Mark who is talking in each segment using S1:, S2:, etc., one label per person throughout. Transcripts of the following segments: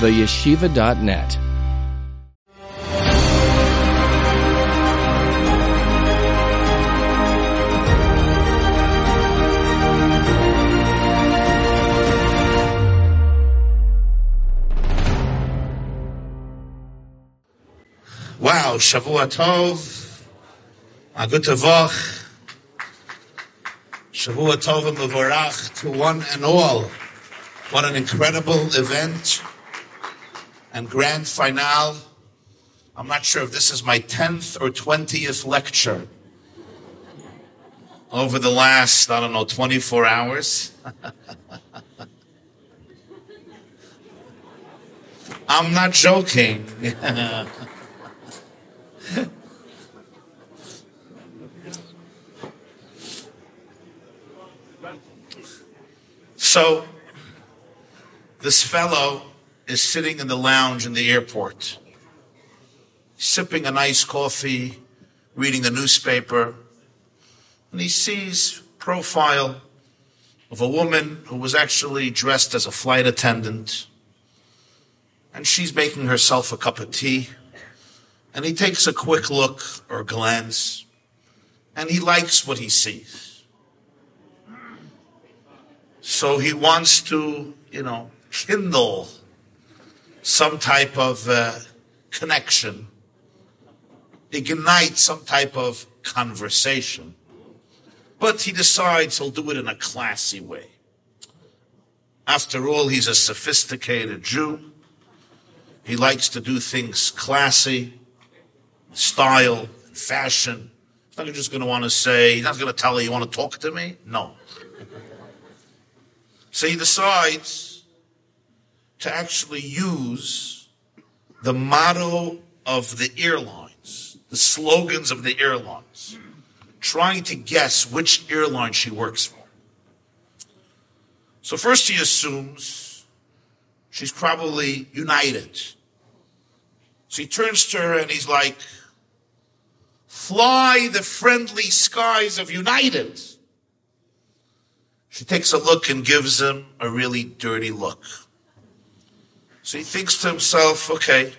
S1: theyeshiva.net.
S2: Wow, Shavua Tov, a good Tov and to one and all. What an incredible event and grand finale. I'm not sure if this is my 10th or 20th lecture over the last, I don't know, 24 hours. I'm not joking. so, this fellow is sitting in the lounge in the airport, sipping a nice coffee, reading the newspaper, and he sees profile of a woman who was actually dressed as a flight attendant, and she's making herself a cup of tea, and he takes a quick look or glance, and he likes what he sees. So he wants to, you know, kindle some type of uh, connection, ignite some type of conversation. But he decides he'll do it in a classy way. After all, he's a sophisticated Jew. He likes to do things classy, style, and fashion. He's not just going to want to say, he's not going to tell her, you want to talk to me? No. So he decides to actually use the motto of the airlines, the slogans of the airlines, trying to guess which airline she works for. So first he assumes she's probably United. So he turns to her and he's like, fly the friendly skies of United. She takes a look and gives him a really dirty look. So he thinks to himself, okay,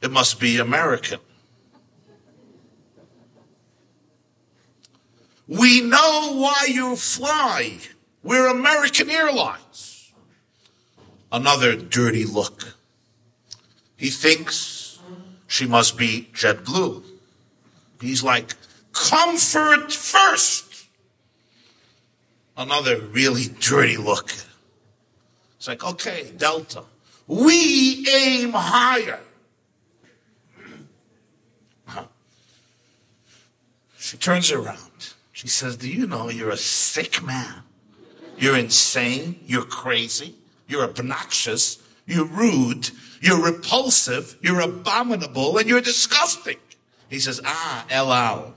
S2: it must be American. We know why you fly. We're American Airlines. Another dirty look. He thinks she must be JetBlue. He's like, comfort first. Another really dirty look. It's like, okay, Delta. We aim higher. She turns around. She says, Do you know you're a sick man? You're insane. You're crazy. You're obnoxious. You're rude. You're repulsive. You're abominable. And you're disgusting. He says, Ah, El Al.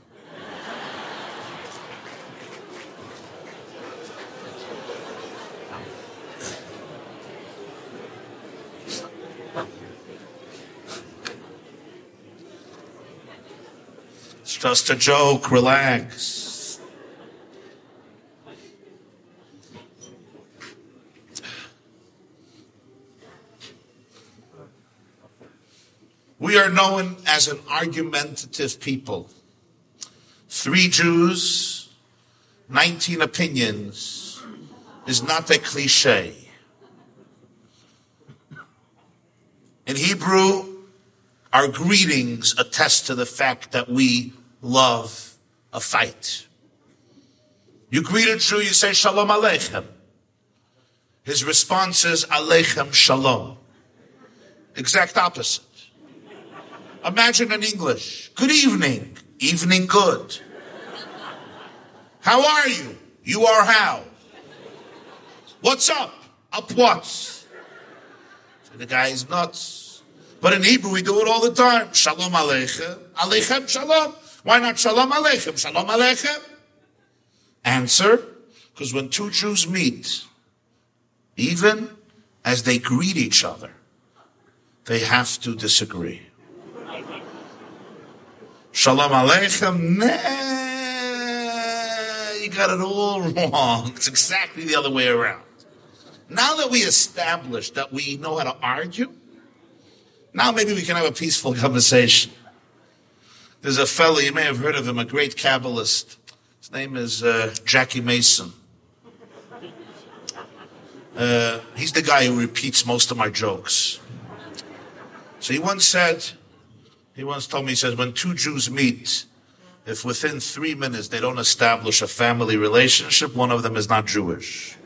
S2: Just a joke. Relax. We are known as an argumentative people. Three Jews, 19 opinions is not a cliche. In Hebrew, our greetings attest to the fact that we love a fight. You greet a Jew, you say Shalom Aleichem. His response is Aleichem Shalom. Exact opposite. Imagine in English. Good evening. Evening good. How are you? You are how? What's up? Up what? So the guy is nuts. But in Hebrew, we do it all the time. Shalom Aleichem. Aleichem Shalom. Why not Shalom Aleichem? Shalom Aleichem. Answer, because when two Jews meet, even as they greet each other, they have to disagree. Shalom Aleichem, nah, you got it all wrong. It's exactly the other way around. Now that we established that we know how to argue, now maybe we can have a peaceful conversation. There's a fellow, you may have heard of him, a great Kabbalist. His name is uh, Jackie Mason. Uh, he's the guy who repeats most of my jokes. So he once said, he once told me, he says, when two Jews meet, if within three minutes they don't establish a family relationship, one of them is not Jewish.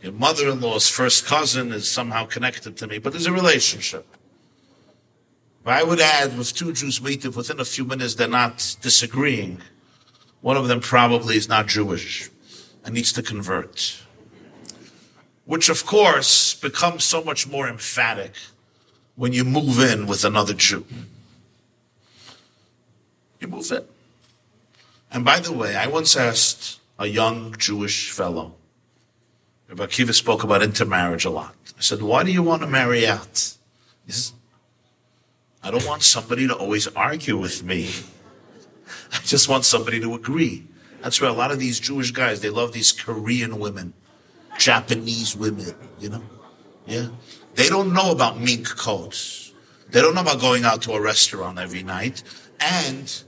S2: Your mother-in-law's first cousin is somehow connected to me, but there's a relationship. I would add, with two Jews meet, if within a few minutes they're not disagreeing, one of them probably is not Jewish and needs to convert. Which, of course, becomes so much more emphatic when you move in with another Jew. You move in. And by the way, I once asked a young Jewish fellow, Rabbi Akiva spoke about intermarriage a lot. I said, why do you want to marry out? He says, I don't want somebody to always argue with me. I just want somebody to agree. That's why a lot of these Jewish guys, they love these Korean women, Japanese women, you know? Yeah. They don't know about mink coats. They don't know about going out to a restaurant every night. And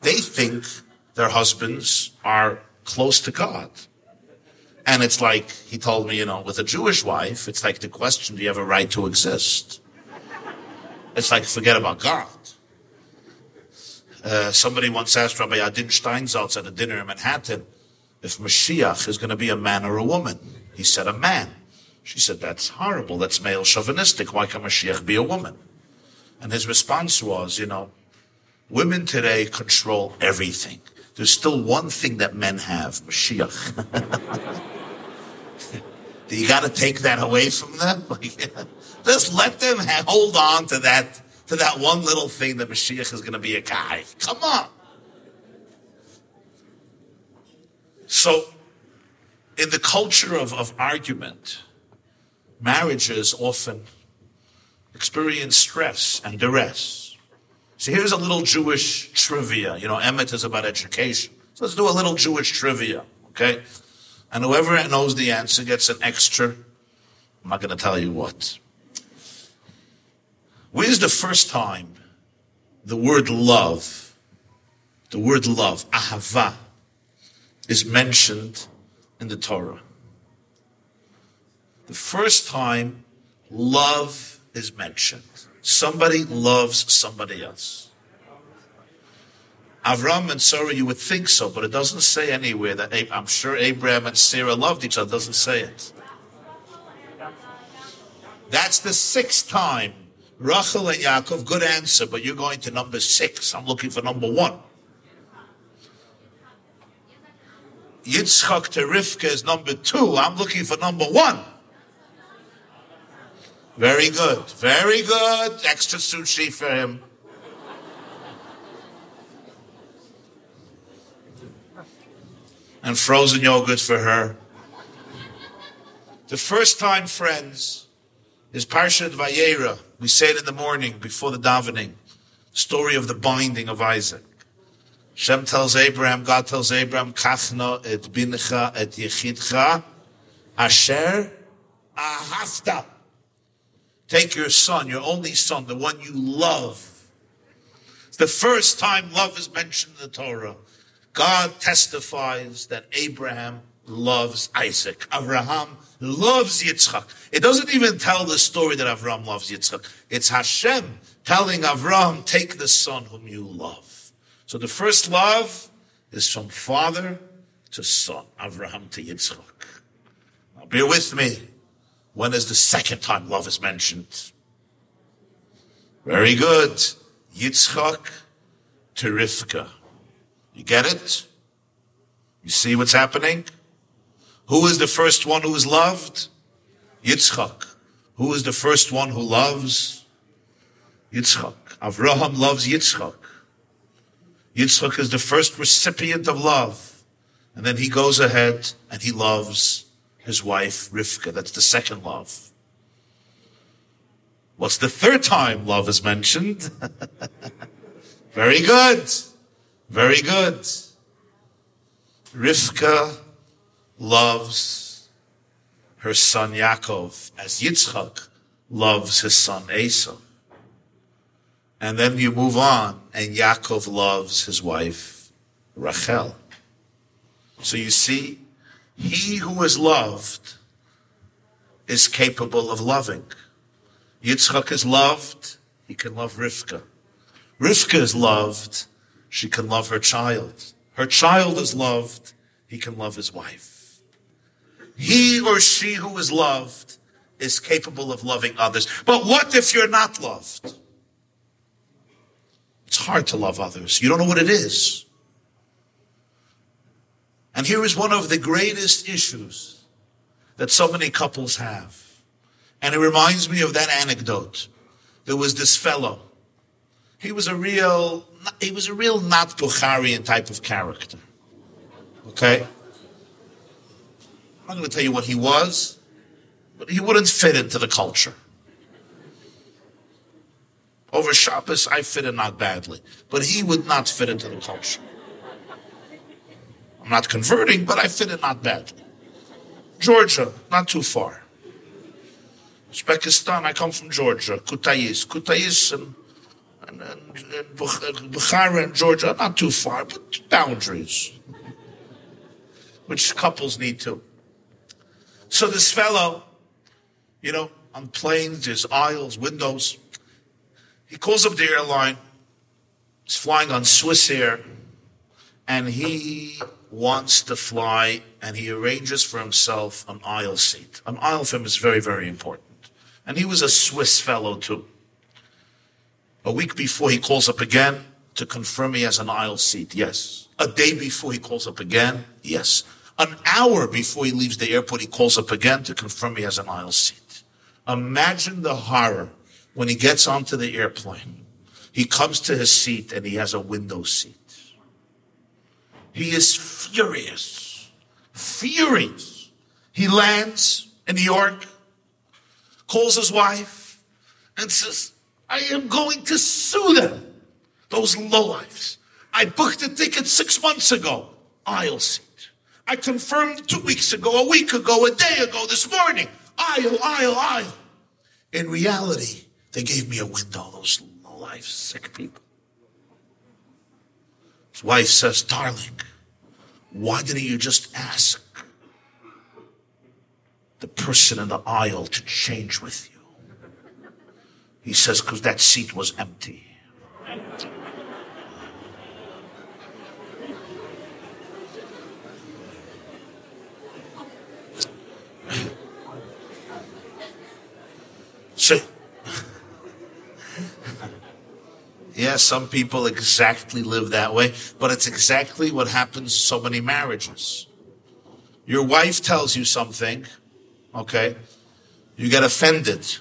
S2: they think their husbands are close to God. And it's like, he told me, you know, with a Jewish wife, it's like the question, do you have a right to exist? It's like, forget about God. Uh, somebody once asked Rabbi Adin Steinsaltz at a dinner in Manhattan if Mashiach is going to be a man or a woman. He said, a man. She said, that's horrible. That's male chauvinistic. Why can Mashiach be a woman? And his response was, you know, women today control everything. There's still one thing that men have, Mashiach. you got to take that away from them? Just let them have, hold on to that, to that one little thing that Mashiach is going to be a guy. Come on. So, in the culture of, of argument, marriages often experience stress and duress. So here's a little Jewish trivia. You know, Emet is about education. So let's do a little Jewish trivia, okay? And whoever knows the answer gets an extra. I'm not going to tell you what. Where's the first time the word love, the word love, ahava, is mentioned in the Torah? the first time love is mentioned. Somebody loves somebody else. Avram and Sarah, you would think so, but it doesn't say anywhere that I'm sure Abraham and Sarah loved each other. It doesn't say it. That's the sixth time. Rachel and Yaakov, good answer, but you're going to number six. I'm looking for number one. Yitzchak to Rivka is number two. I'm looking for number one. Very good. Very good. Extra sushi for him. And frozen yogurt for her. The first time, friends, is Parshat Vayera. We say it in the morning before the davening. Story of the binding of Isaac. Shem tells Abraham, God tells Abraham, Kachno et bincha et yechidcha asher ahafta. Take your son, your only son, the one you love. It's the first time love is mentioned in the Torah. God testifies that Abraham loves Isaac. Abraham loves Yitzchak. It doesn't even tell the story that Abraham loves Yitzchak. It's Hashem telling Abraham, take the son whom you love. So the first love is from father to son, Abraham to Yitzchak. Now bear with me. When is the second time love is mentioned? Very good. Yitzchak to Rivka. You get it? You see what's happening? Who is the first one who is loved? Yitzchak. Who is the first one who loves? Yitzchak. Avraham loves Yitzchak. Yitzchak is the first recipient of love. And then he goes ahead and he loves his wife Rivka. That's the second love. What's the third time love is mentioned? Very good. Very good. Rivka loves her son Yaakov as Yitzchak loves his son Esau. And then you move on, and Yaakov loves his wife Rachel. So you see, he who is loved is capable of loving. Yitzchak is loved, he can love Rivka. Rivka is loved, she can love her child. Her child is loved, he can love his wife. He or she who is loved is capable of loving others. But what if you're not loved? It's hard to love others. You don't know what it is. And here is one of the greatest issues that so many couples have. And it reminds me of that anecdote. There was this fellow. He was a real, he was a real not Bukharian type of character. Okay? I'm not going to tell you what he was, but he wouldn't fit into the culture. Over Shabbos, I fit in not badly, but he would not fit into the culture. I'm not converting, but I fit in not badly. Georgia, not too far. Uzbekistan, I come from Georgia, Kutayis. Kutayis and, and, and, and uh, Bukhara and Georgia, not too far, but boundaries, which couples need to. So this fellow, you know, on planes, there's aisles, windows. He calls up the airline. He's flying on Swissair, and he wants to fly, and he arranges for himself an aisle seat. An aisle for him is very, very important. And he was a Swiss fellow too. A week before he calls up again to confirm he has an aisle seat. Yes. A day before he calls up again. Yes. An hour before he leaves the airport, he calls up again to confirm he has an aisle seat. Imagine the horror when he gets onto the airplane. He comes to his seat and he has a window seat. He is furious. Furious. He lands in New York calls his wife and says, I am going to sue them, those lowlifes. I booked a ticket six months ago, aisle seat. I confirmed two weeks ago, a week ago, a day ago, this morning, aisle, aisle, aisle. In reality, they gave me a window, those lowlife sick people. His wife says, darling, why didn't you just ask the person in the aisle to change with you. He says, because that seat was empty. See, yeah, some people exactly live that way, but it's exactly what happens in so many marriages. Your wife tells you something, Okay? You get offended.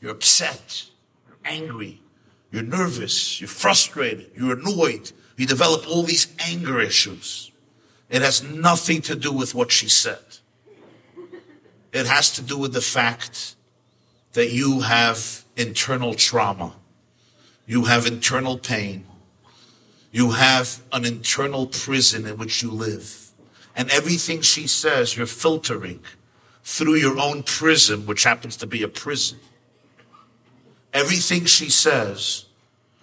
S2: You're upset. You're angry. You're nervous. You're frustrated. You're annoyed. You develop all these anger issues. It has nothing to do with what she said. It has to do with the fact that you have internal trauma. You have internal pain. You have an internal prison in which you live. And everything she says, you're filtering through your own prism, which happens to be a prison. Everything she says,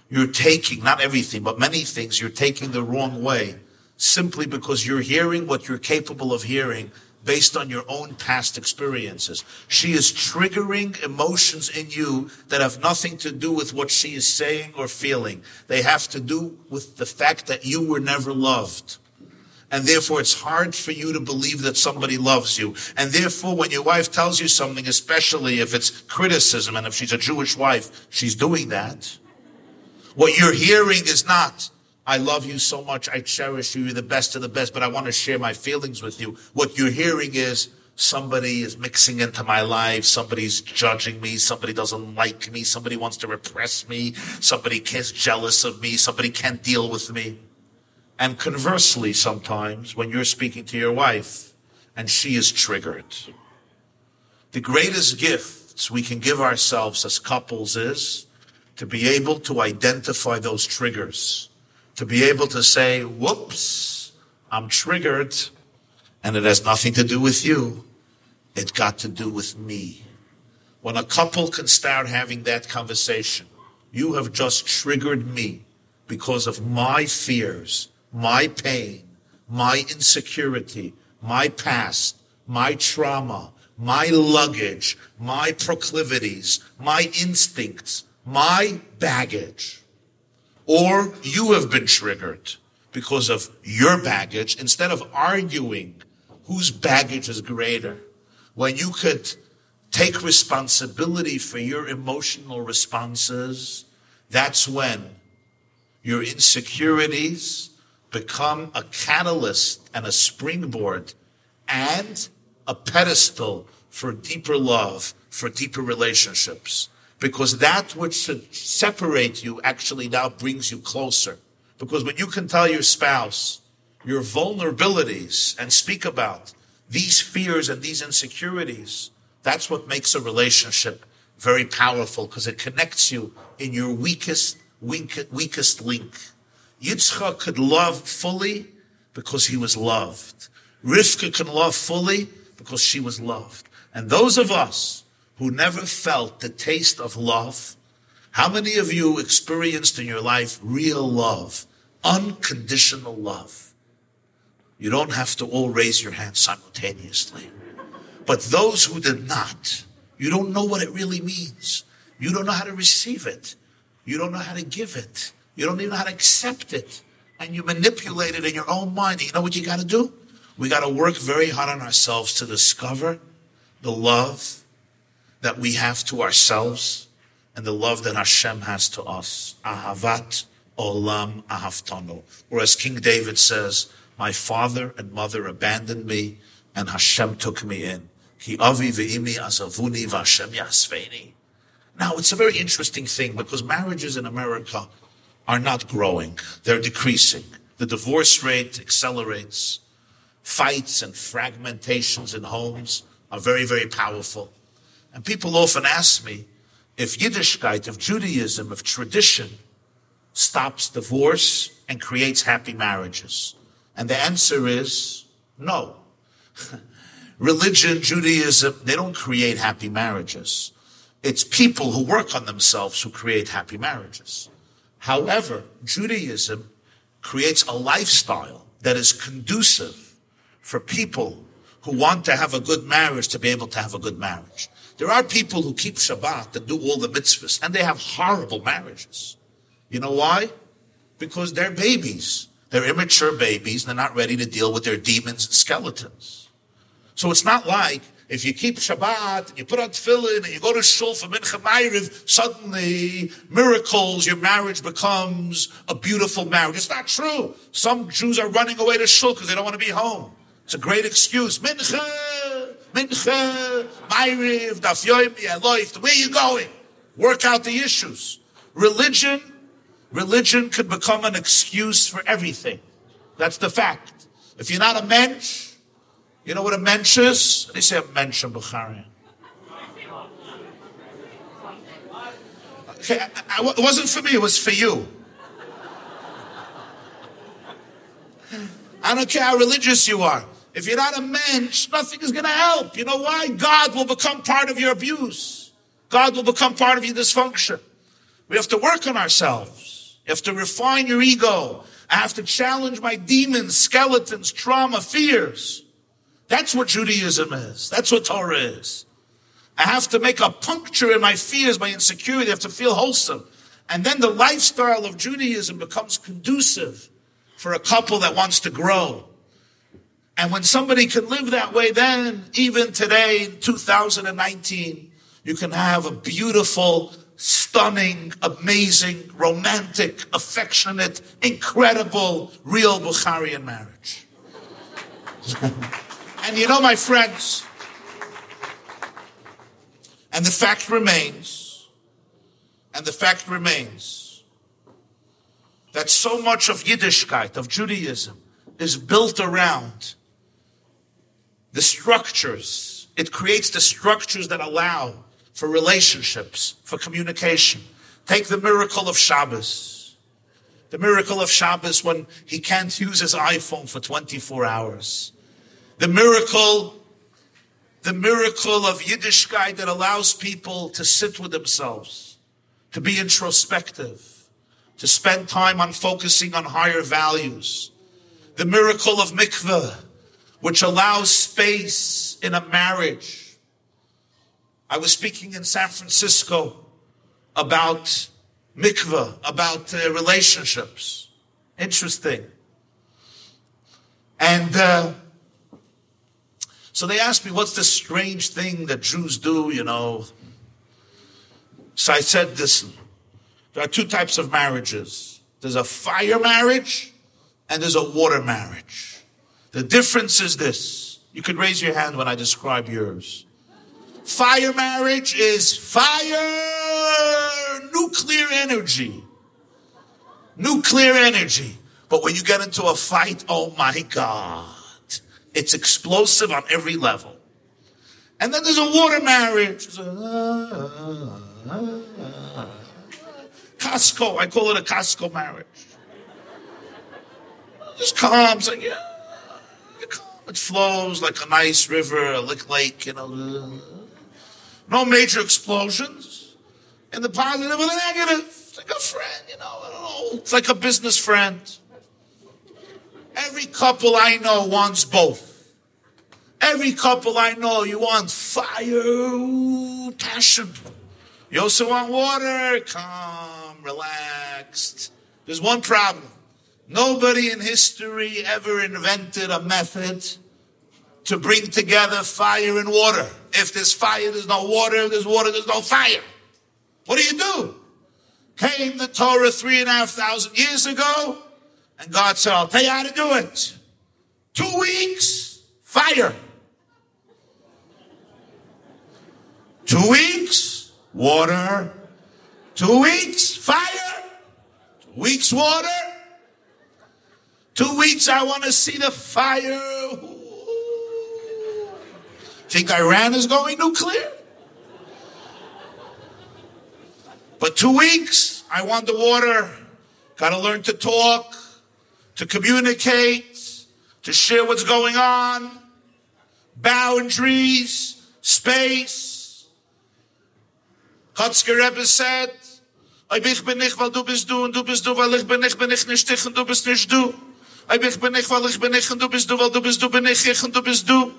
S2: you're taking, not everything, but many things you're taking the wrong way simply because you're hearing what you're capable of hearing based on your own past experiences. She is triggering emotions in you that have nothing to do with what she is saying or feeling. They have to do with the fact that you were never loved and therefore it's hard for you to believe that somebody loves you. And therefore, when your wife tells you something, especially if it's criticism, and if she's a Jewish wife, she's doing that. What you're hearing is not, I love you so much, I cherish you, you're the best of the best, but I want to share my feelings with you. What you're hearing is, somebody is mixing into my life, somebody's judging me, somebody doesn't like me, somebody wants to repress me, somebody is jealous of me, somebody can't deal with me. And conversely, sometimes when you're speaking to your wife and she is triggered, the greatest gifts we can give ourselves as couples is to be able to identify those triggers, to be able to say, whoops, I'm triggered and it has nothing to do with you. It got to do with me. When a couple can start having that conversation, you have just triggered me because of my fears, my pain, my insecurity, my past, my trauma, my luggage, my proclivities, my instincts, my baggage. Or you have been triggered because of your baggage instead of arguing whose baggage is greater. When you could take responsibility for your emotional responses, that's when your insecurities become a catalyst and a springboard and a pedestal for deeper love, for deeper relationships. Because that which should separate you actually now brings you closer. Because when you can tell your spouse your vulnerabilities and speak about these fears and these insecurities, that's what makes a relationship very powerful because it connects you in your weakest, weakest link. Yitzchak could love fully because he was loved. Rivka can love fully because she was loved. And those of us who never felt the taste of love, how many of you experienced in your life real love, unconditional love? You don't have to all raise your hands simultaneously. But those who did not, you don't know what it really means. You don't know how to receive it. You don't know how to give it. You don't even know how to accept it. And you manipulate it in your own mind. You know what you got to do? We got to work very hard on ourselves to discover the love that we have to ourselves and the love that Hashem has to us. Ahavat olam ahavtano. Or as King David says, my father and mother abandoned me and Hashem took me in. Ki avi ve'imi azavuni v'Hashem yasveni. Now, it's a very interesting thing because marriages in America are not growing. They're decreasing. The divorce rate accelerates. Fights and fragmentations in homes are very, very powerful. And people often ask me if Yiddishkeit, if Judaism, if tradition stops divorce and creates happy marriages. And the answer is no. Religion, Judaism, they don't create happy marriages. It's people who work on themselves who create happy marriages. However, Judaism creates a lifestyle that is conducive for people who want to have a good marriage to be able to have a good marriage. There are people who keep Shabbat and do all the mitzvahs, and they have horrible marriages. You know why? Because they're babies. They're immature babies. And they're not ready to deal with their demons and skeletons. So it's not like if you keep Shabbat and you put on tefillin and you go to shul for mincha ma'ariv, suddenly miracles, your marriage becomes a beautiful marriage. It's not true. Some Jews are running away to shul because they don't want to be home. It's a great excuse. Mincha, mincha, ma'ariv, daf yomi, Where are you going? Work out the issues. Religion, religion could become an excuse for everything. That's the fact. If you're not a mensch, you know what a mensch is? They say a mensch in Bukhari. Okay, I, I, it wasn't for me, it was for you. I don't care how religious you are. If you're not a mensch, nothing is going to help. You know why? God will become part of your abuse. God will become part of your dysfunction. We have to work on ourselves. You have to refine your ego. I have to challenge my demons, skeletons, trauma, fears. That's what Judaism is. That's what Torah is. I have to make a puncture in my fears, my insecurity. I have to feel wholesome. And then the lifestyle of Judaism becomes conducive for a couple that wants to grow. And when somebody can live that way, then even today in 2019, you can have a beautiful, stunning, amazing, romantic, affectionate, incredible, real Bukharian marriage. And you know, my friends, and the fact remains, and the fact remains, that so much of Yiddishkeit, of Judaism, is built around the structures. It creates the structures that allow for relationships, for communication. Take the miracle of Shabbos. The miracle of Shabbos when he can't use his iPhone for 24 hours the miracle the miracle of Yiddishkeit that allows people to sit with themselves, to be introspective, to spend time on focusing on higher values. The miracle of mikveh, which allows space in a marriage. I was speaking in San Francisco about mikveh, about uh, relationships. Interesting. And uh, so they asked me, what's the strange thing that Jews do, you know? So I said, listen, there are two types of marriages. There's a fire marriage and there's a water marriage. The difference is this. You could raise your hand when I describe yours. Fire marriage is fire, nuclear energy. Nuclear energy. But when you get into a fight, oh my God, it's explosive on every level. And then there's a water marriage. Uh, uh, uh, Costco, I call it a Costco marriage. Just calm, like, yeah, it flows like a nice river, a lake, you know. No major explosions. And the positive or the negative. It's like a friend, you know. It's like a business friend. Every couple I know wants both. Every couple I know, you want fire, passion. You also want water, calm, relaxed. There's one problem. Nobody in history ever invented a method to bring together fire and water. If there's fire, there's no water. If there's water, there's no fire. What do you do? Came the Torah three and a half thousand years ago, and God said, I'll tell you how to do it. Two weeks, fire. Two weeks, water. Two weeks, fire. Two weeks, water. Two weeks, I want to see the fire. Think Iran is going nuclear? But two weeks, I want the water. Got to learn to talk, to communicate, to share what's going on, boundaries, space. Kotzker Rebbe said, ich bin nicht, weil du bist du und du bist du, weil ich bin nicht, bin ich nicht dich und du bist nicht du. Du bist du, du bist du, ich du bist du.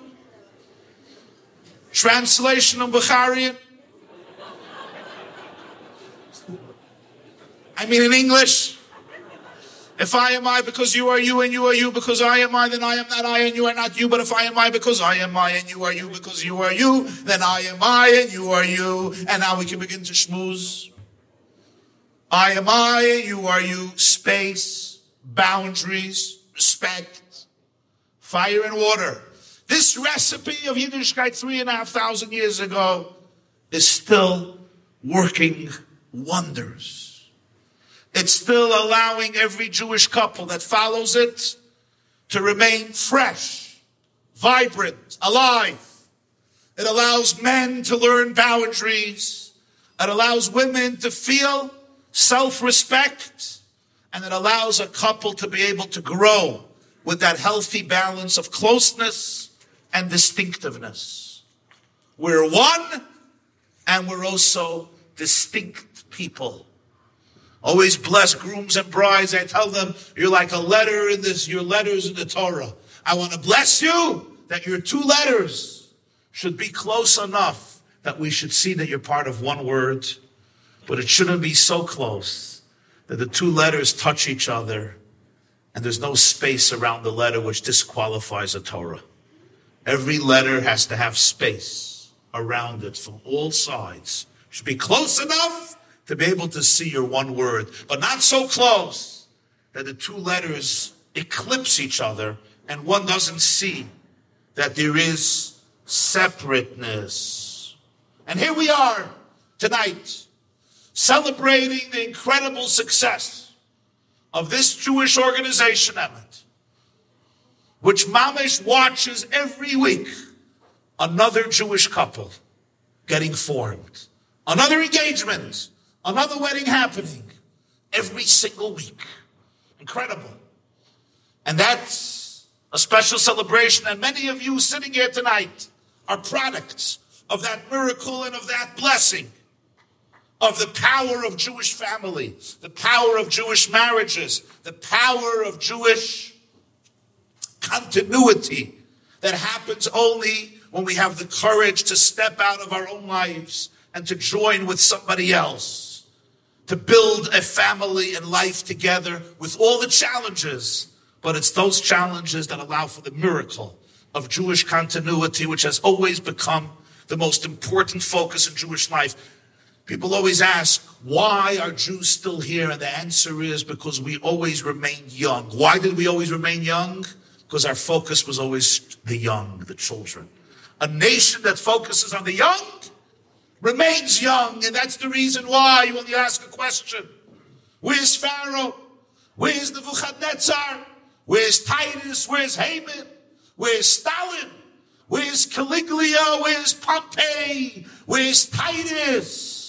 S2: Translation of Bukharian. I mean, in English, if I am I because you are you and you are you because I am I, then I am not I and you are not you. But if I am I because I am I and you are you because you are you, then I am I and you are you. And now we can begin to schmooze. I am I and you are you. Space, boundaries, respect, fire and water. This recipe of Yiddishkeit three and a half thousand years ago is still working wonders. It's still allowing every Jewish couple that follows it to remain fresh, vibrant, alive. It allows men to learn boundaries. It allows women to feel self-respect. And it allows a couple to be able to grow with that healthy balance of closeness and distinctiveness. We're one and we're also distinct people. Always bless grooms and brides. I tell them, you're like a letter in this, your letters in the Torah. I want to bless you that your two letters should be close enough that we should see that you're part of one word, but it shouldn't be so close that the two letters touch each other and there's no space around the letter which disqualifies a Torah. Every letter has to have space around it from all sides. It should be close enough to be able to see your one word, but not so close that the two letters eclipse each other and one doesn't see that there is separateness. And here we are tonight celebrating the incredible success of this Jewish organization, Emet which Mamish watches every week another Jewish couple getting formed, another engagement, another wedding happening every single week. Incredible. And that's a special celebration. And many of you sitting here tonight are products of that miracle and of that blessing of the power of Jewish family, the power of Jewish marriages, the power of Jewish continuity that happens only when we have the courage to step out of our own lives and to join with somebody else, to build a family and life together with all the challenges. But it's those challenges that allow for the miracle of Jewish continuity, which has always become the most important focus in Jewish life. People always ask, why are Jews still here? And the answer is because we always remained young. Why did we always remain young? Because our focus was always the young, the children. A nation that focuses on the young remains young. And that's the reason why when you ask a question, where's Pharaoh? Where's Nebuchadnezzar? Where's Titus? Where's Haman? Where's Stalin? Where's Caligula? Where's Pompey? Where's Titus?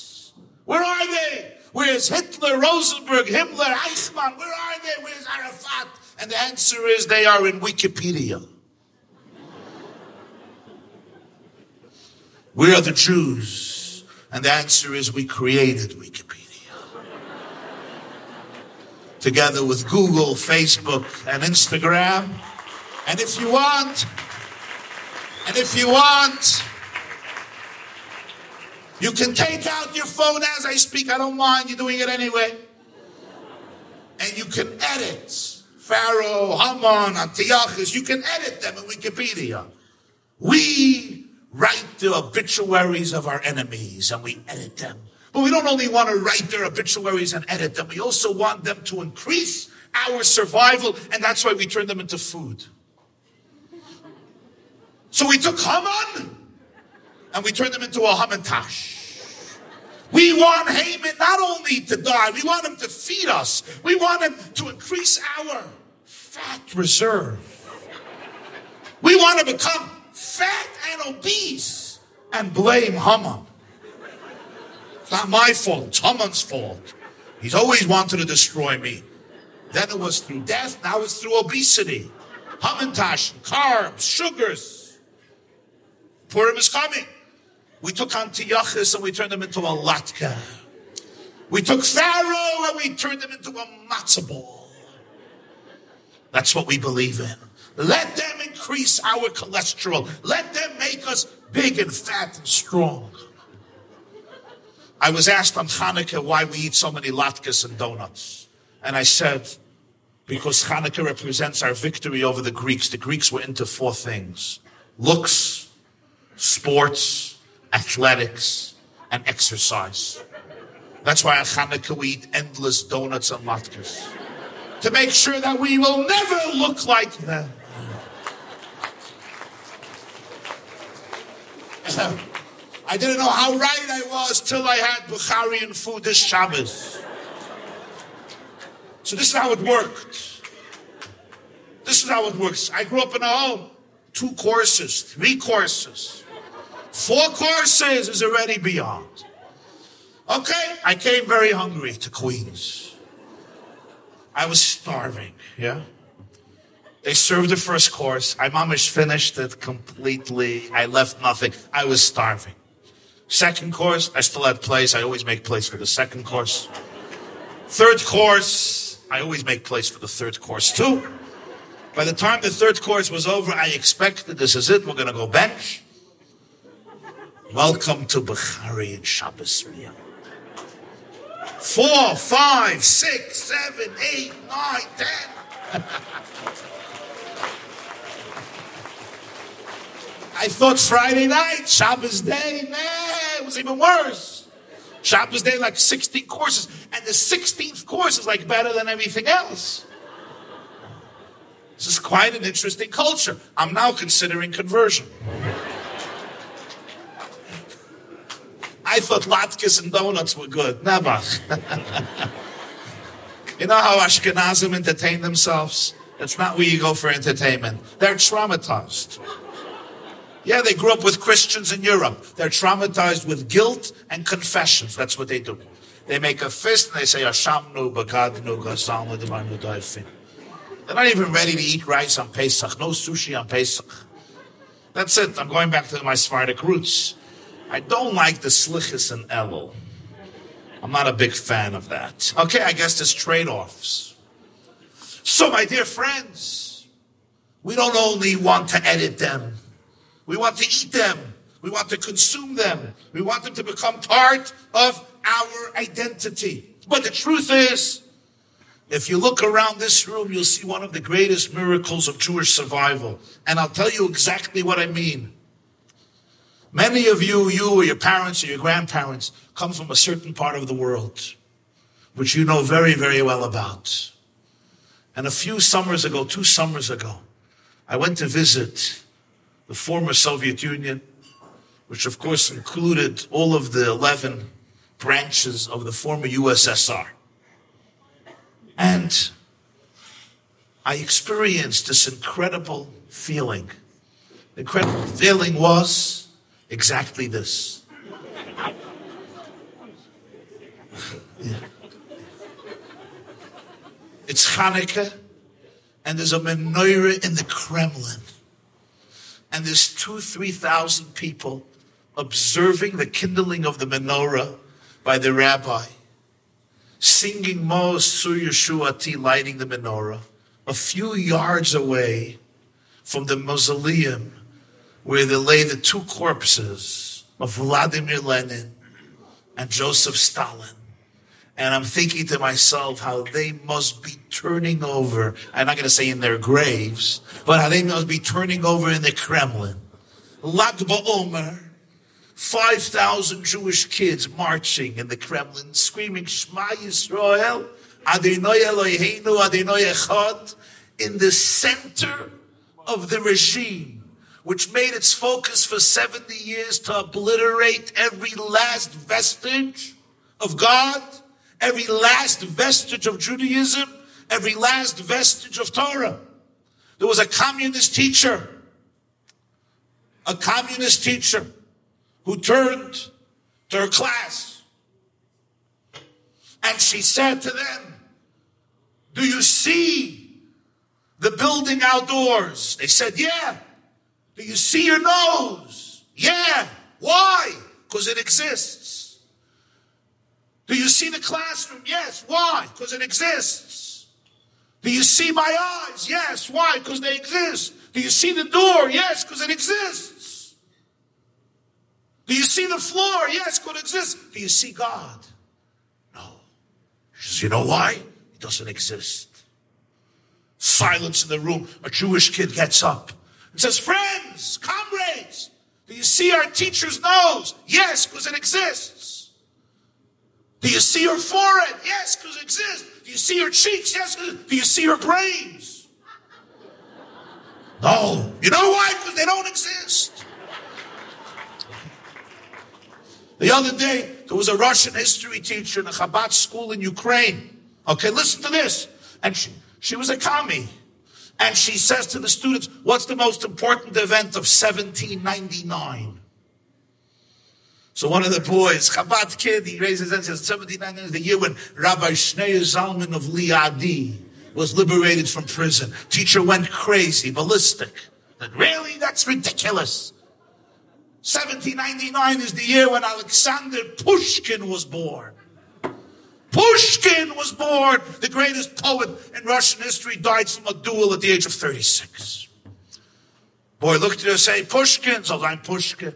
S2: Where are they? Where's Hitler, Rosenberg, Himmler, Eichmann? Where are they? Where's Arafat? And the answer is they are in Wikipedia. We are the Jews. And the answer is we created Wikipedia. Together with Google, Facebook, and Instagram. And if you want, and if you want, you can take out your phone as I speak. I don't mind. You're doing it anyway. And you can edit Pharaoh, Haman, Antiochus. You can edit them in Wikipedia. We write the obituaries of our enemies and we edit them. But we don't only want to write their obituaries and edit them. We also want them to increase our survival. And that's why we turn them into food. So we took Haman and we turned him into a Hamantash. We want Haman not only to die, we want him to feed us. We want him to increase our fat reserve. We want to become fat and obese and blame Haman. It's not my fault, it's Haman's fault. He's always wanted to destroy me. Then it was through death, now it's through obesity. Hamantash, carbs, sugars. Purim is coming. We took Antiochus and we turned him into a latka. We took Pharaoh and we turned him into a matzah ball. That's what we believe in. Let them increase our cholesterol. Let them make us big and fat and strong. I was asked on Hanukkah why we eat so many latkes and donuts. And I said, because Hanukkah represents our victory over the Greeks. The Greeks were into four things looks, sports, athletics, and exercise. That's why on Hanukkah we eat endless donuts and latkes. To make sure that we will never look like them. I didn't know how right I was till I had Bukharian food this Shabbos. So this is how it worked. This is how it works. I grew up in a home. Two courses, three courses. Four courses is already beyond. Okay, I came very hungry to Queens. I was starving, yeah? They served the first course. I mamish finished it completely. I left nothing. I was starving. Second course, I still had place. I always make place for the second course. Third course, I always make place for the third course too. By the time the third course was over, I expected this is it. We're going to go bench. Welcome to Bukharian Shabbos meal. Four, five, six, seven, eight, nine, ten. I thought Friday night, Shabbos day, nah, it was even worse. Shabbos day, like 16 courses, and the 16th course is like better than everything else. This is quite an interesting culture. I'm now considering conversion. I thought latkes and donuts were good. Never. you know how Ashkenazim entertain themselves? That's not where you go for entertainment. They're traumatized. Yeah, they grew up with Christians in Europe. They're traumatized with guilt and confessions. That's what they do. They make a fist and they say, Ashamnu, Bagadnu, Daifin. They're not even ready to eat rice on Pesach. No sushi on Pesach. That's it. I'm going back to my Sephardic roots. I don't like the slichus and elul. I'm not a big fan of that. Okay, I guess there's trade-offs. So, my dear friends, we don't only want to edit them, we want to eat them, we want to consume them, we want them to become part of our identity. But the truth is, if you look around this room, you'll see one of the greatest miracles of Jewish survival. And I'll tell you exactly what I mean. Many of you, you or your parents or your grandparents, come from a certain part of the world, which you know very, very well about. And a few summers ago, two summers ago, I went to visit the former Soviet Union, which of course included all of the 11 branches of the former USSR. And I experienced this incredible feeling. The incredible feeling was exactly this. Yeah. It's Hanukkah, and there's a menorah in the Kremlin. And there's two, three thousand people observing the kindling of the menorah by the rabbi, singing Maoz Tzur Yeshuati, lighting the menorah, a few yards away from the mausoleum where they lay the two corpses of Vladimir Lenin and Joseph Stalin. And I'm thinking to myself how they must be turning over. I'm not going to say in their graves, but how they must be turning over in the Kremlin. Lag BaOmer, 5,000 Jewish kids marching in the Kremlin, screaming Shema Yisrael, Adonai Eloheinu, Adonai Echad, in the center of the regime, which made its focus for 70 years to obliterate every last vestige of God every last vestige of Judaism, every last vestige of Torah. There was a communist teacher, a communist teacher who turned to her class and she said to them, Do you see the building outdoors? They said, Yeah. Do you see your nose? Yeah. Why? Because it exists. Do you see the classroom? Yes. Why? Because it exists. Do you see my eyes? Yes. Why? Because they exist. Do you see the door? Yes, because it exists. Do you see the floor? Yes, because it exists. Do you see God? No. She says, you know why? It doesn't exist. Silence in the room. A Jewish kid gets up and says, friends, comrades, do you see our teacher's nose? Yes, because it exists. Do you see her forehead? Yes, because it exists. Do you see her cheeks? Yes. Do you see her brains? No. You know why? Because they don't exist. The other day, there was a Russian history teacher in a Chabad school in Ukraine. Okay, listen to this. And she, she was a commie. And she says to the students, what's the most important event of 1799? So one of the boys, Chabad kid, he raises his hand and says, 1799 is the year when Rabbi Shneur Zalman of Liadi was liberated from prison. Teacher went crazy, ballistic. Said, really? That's ridiculous. 1799 is the year when Alexander Pushkin was born. Pushkin was born. The greatest poet in Russian history died from a duel at the age of 36. Boy looked at her and said, Pushkin. I'm Pushkin.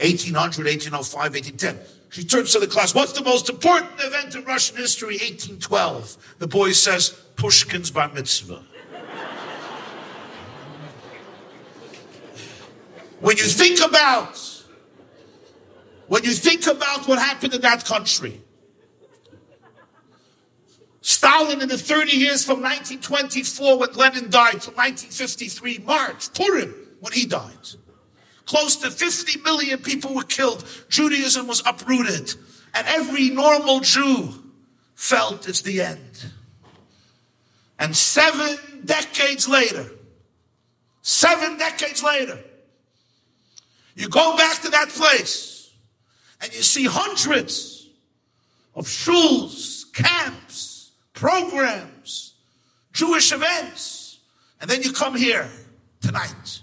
S2: 1800, 1805, 1810. She turns to the class. What's the most important event in Russian history? 1812. The boy says, Pushkin's bar mitzvah. when you think about, when you think about what happened in that country, Stalin in the 30 years from 1924 when Lenin died to 1953, March, Purim, when he died. Close to 50 million people were killed. Judaism was uprooted. And every normal Jew felt it's the end. And seven decades later, seven decades later, you go back to that place and you see hundreds of shuls, camps, programs, Jewish events. And then you come here tonight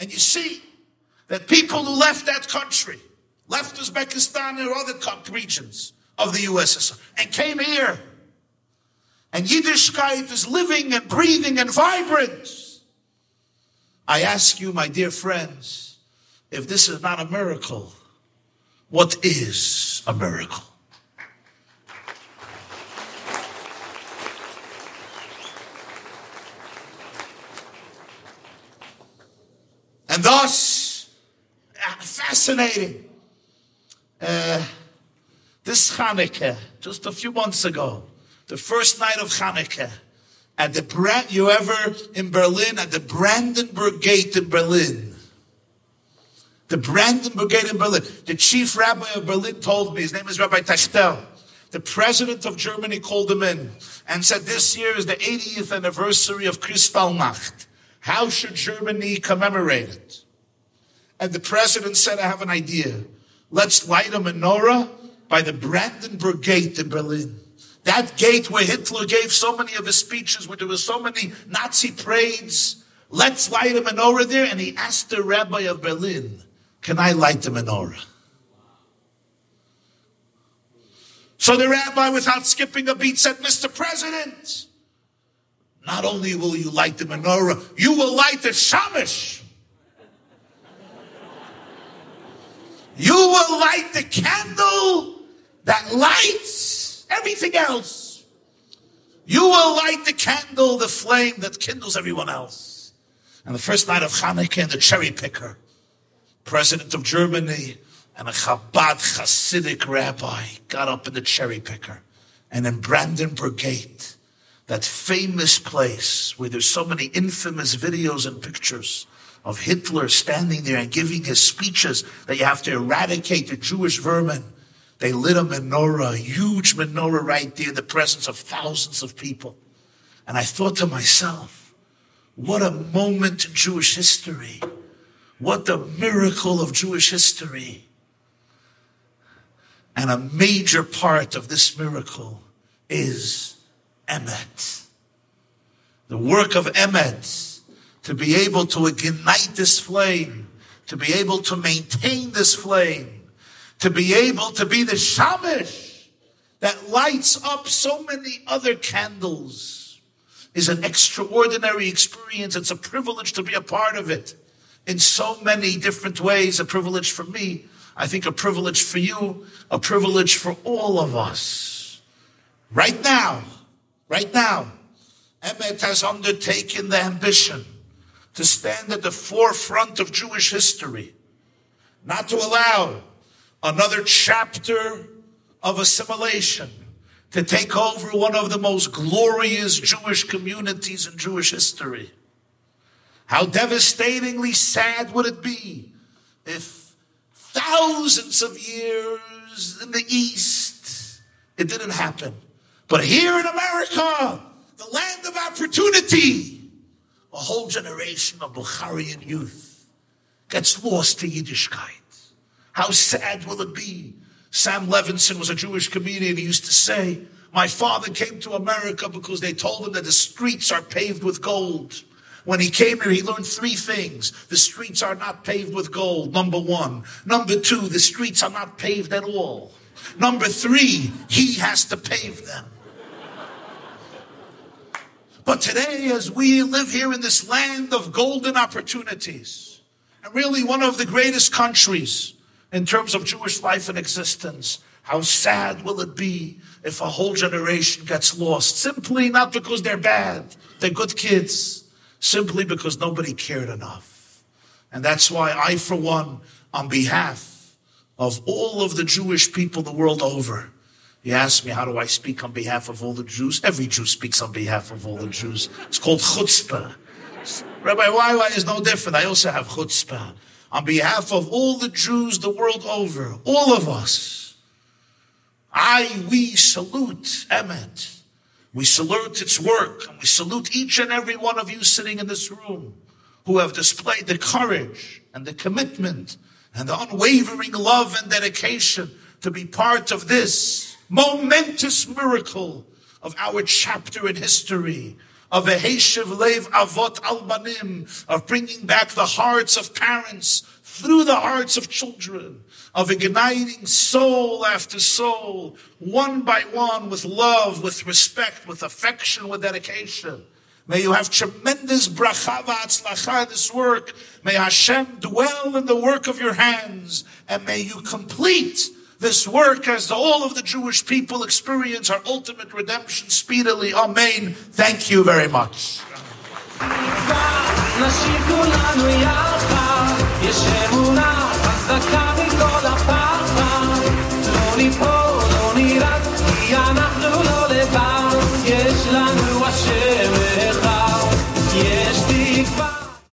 S2: And you see that people who left that country, left Uzbekistan or other regions of the USSR, and came here, and Yiddishkeit is living and breathing and vibrant. I ask you, my dear friends, if this is not a miracle, what is a miracle? And thus, ah, fascinating. Uh, this Hanukkah, just a few months ago, the first night of Hanukkah, at the Brand, you ever in Berlin, at the Brandenburg Gate in Berlin. The Brandenburg Gate in Berlin. The chief rabbi of Berlin told me, his name is Rabbi Teichtal. The president of Germany called him in and said, this year is the 80th anniversary of Kristallnacht. How should Germany commemorate it? And the president said, I have an idea. Let's light a menorah by the Brandenburg Gate in Berlin. That gate where Hitler gave so many of his speeches, where there were so many Nazi parades. Let's light a menorah there. And he asked the rabbi of Berlin, can I light the menorah? So the rabbi, without skipping a beat, said, Mr. President, not only will you light the menorah, you will light the shamash. You will light the candle that lights everything else. You will light the candle, the flame that kindles everyone else. And the first night of Hanukkah, the cherry picker, president of Germany, and a Chabad Hasidic rabbi got up in the cherry picker. And in Brandenburg Gate, that famous place where there's so many infamous videos and pictures of Hitler standing there and giving his speeches that you have to eradicate the Jewish vermin. They lit a menorah, a huge menorah right there in the presence of thousands of people. And I thought to myself, what a moment in Jewish history. What the miracle of Jewish history. And a major part of this miracle is Emet. The work of Emet to be able to ignite this flame, to be able to maintain this flame, to be able to be the shamish that lights up so many other candles is an extraordinary experience. It's a privilege to be a part of it in so many different ways. A privilege for me. I think a privilege for you, a privilege for all of us. Right now, Right now, Emet has undertaken the ambition to stand at the forefront of Jewish history, not to allow another chapter of assimilation to take over one of the most glorious Jewish communities in Jewish history. How devastatingly sad would it be if thousands of years in the East it didn't happen? But here in America, the land of opportunity, a whole generation of Bukharian youth gets lost to Yiddishkeit. How sad will it be? Sam Levenson was a Jewish comedian. He used to say, my father came to America because they told him that the streets are paved with gold. When he came here, he learned three things. The streets are not paved with gold, number one. Number two, the streets are not paved at all. Number three, he has to pave them. But today, as we live here in this land of golden opportunities, and really one of the greatest countries in terms of Jewish life and existence, how sad will it be if a whole generation gets lost? Simply not because they're bad, they're good kids, simply because nobody cared enough. And that's why I, for one, on behalf of all of the Jewish people the world over, you ask me, how do I speak on behalf of all the Jews? Every Jew speaks on behalf of all the Jews. It's called chutzpah. Rabbi YY is no different. I also have chutzpah. On behalf of all the Jews the world over, all of us, I, we salute Emet. We salute its work, and we salute each and every one of you sitting in this room who have displayed the courage and the commitment and the unwavering love and dedication to be part of this momentous miracle of our chapter in history of a Heshiv Lev Avot Albanim, of bringing back the hearts of parents through the hearts of children, of igniting soul after soul, one by one, with love, with respect, with affection, with dedication. May you have tremendous bracha v'atzlacha in this work. May Hashem dwell in the work of your hands, and may you complete this work as all of the Jewish people experience our ultimate redemption speedily. Amen. Thank you very much.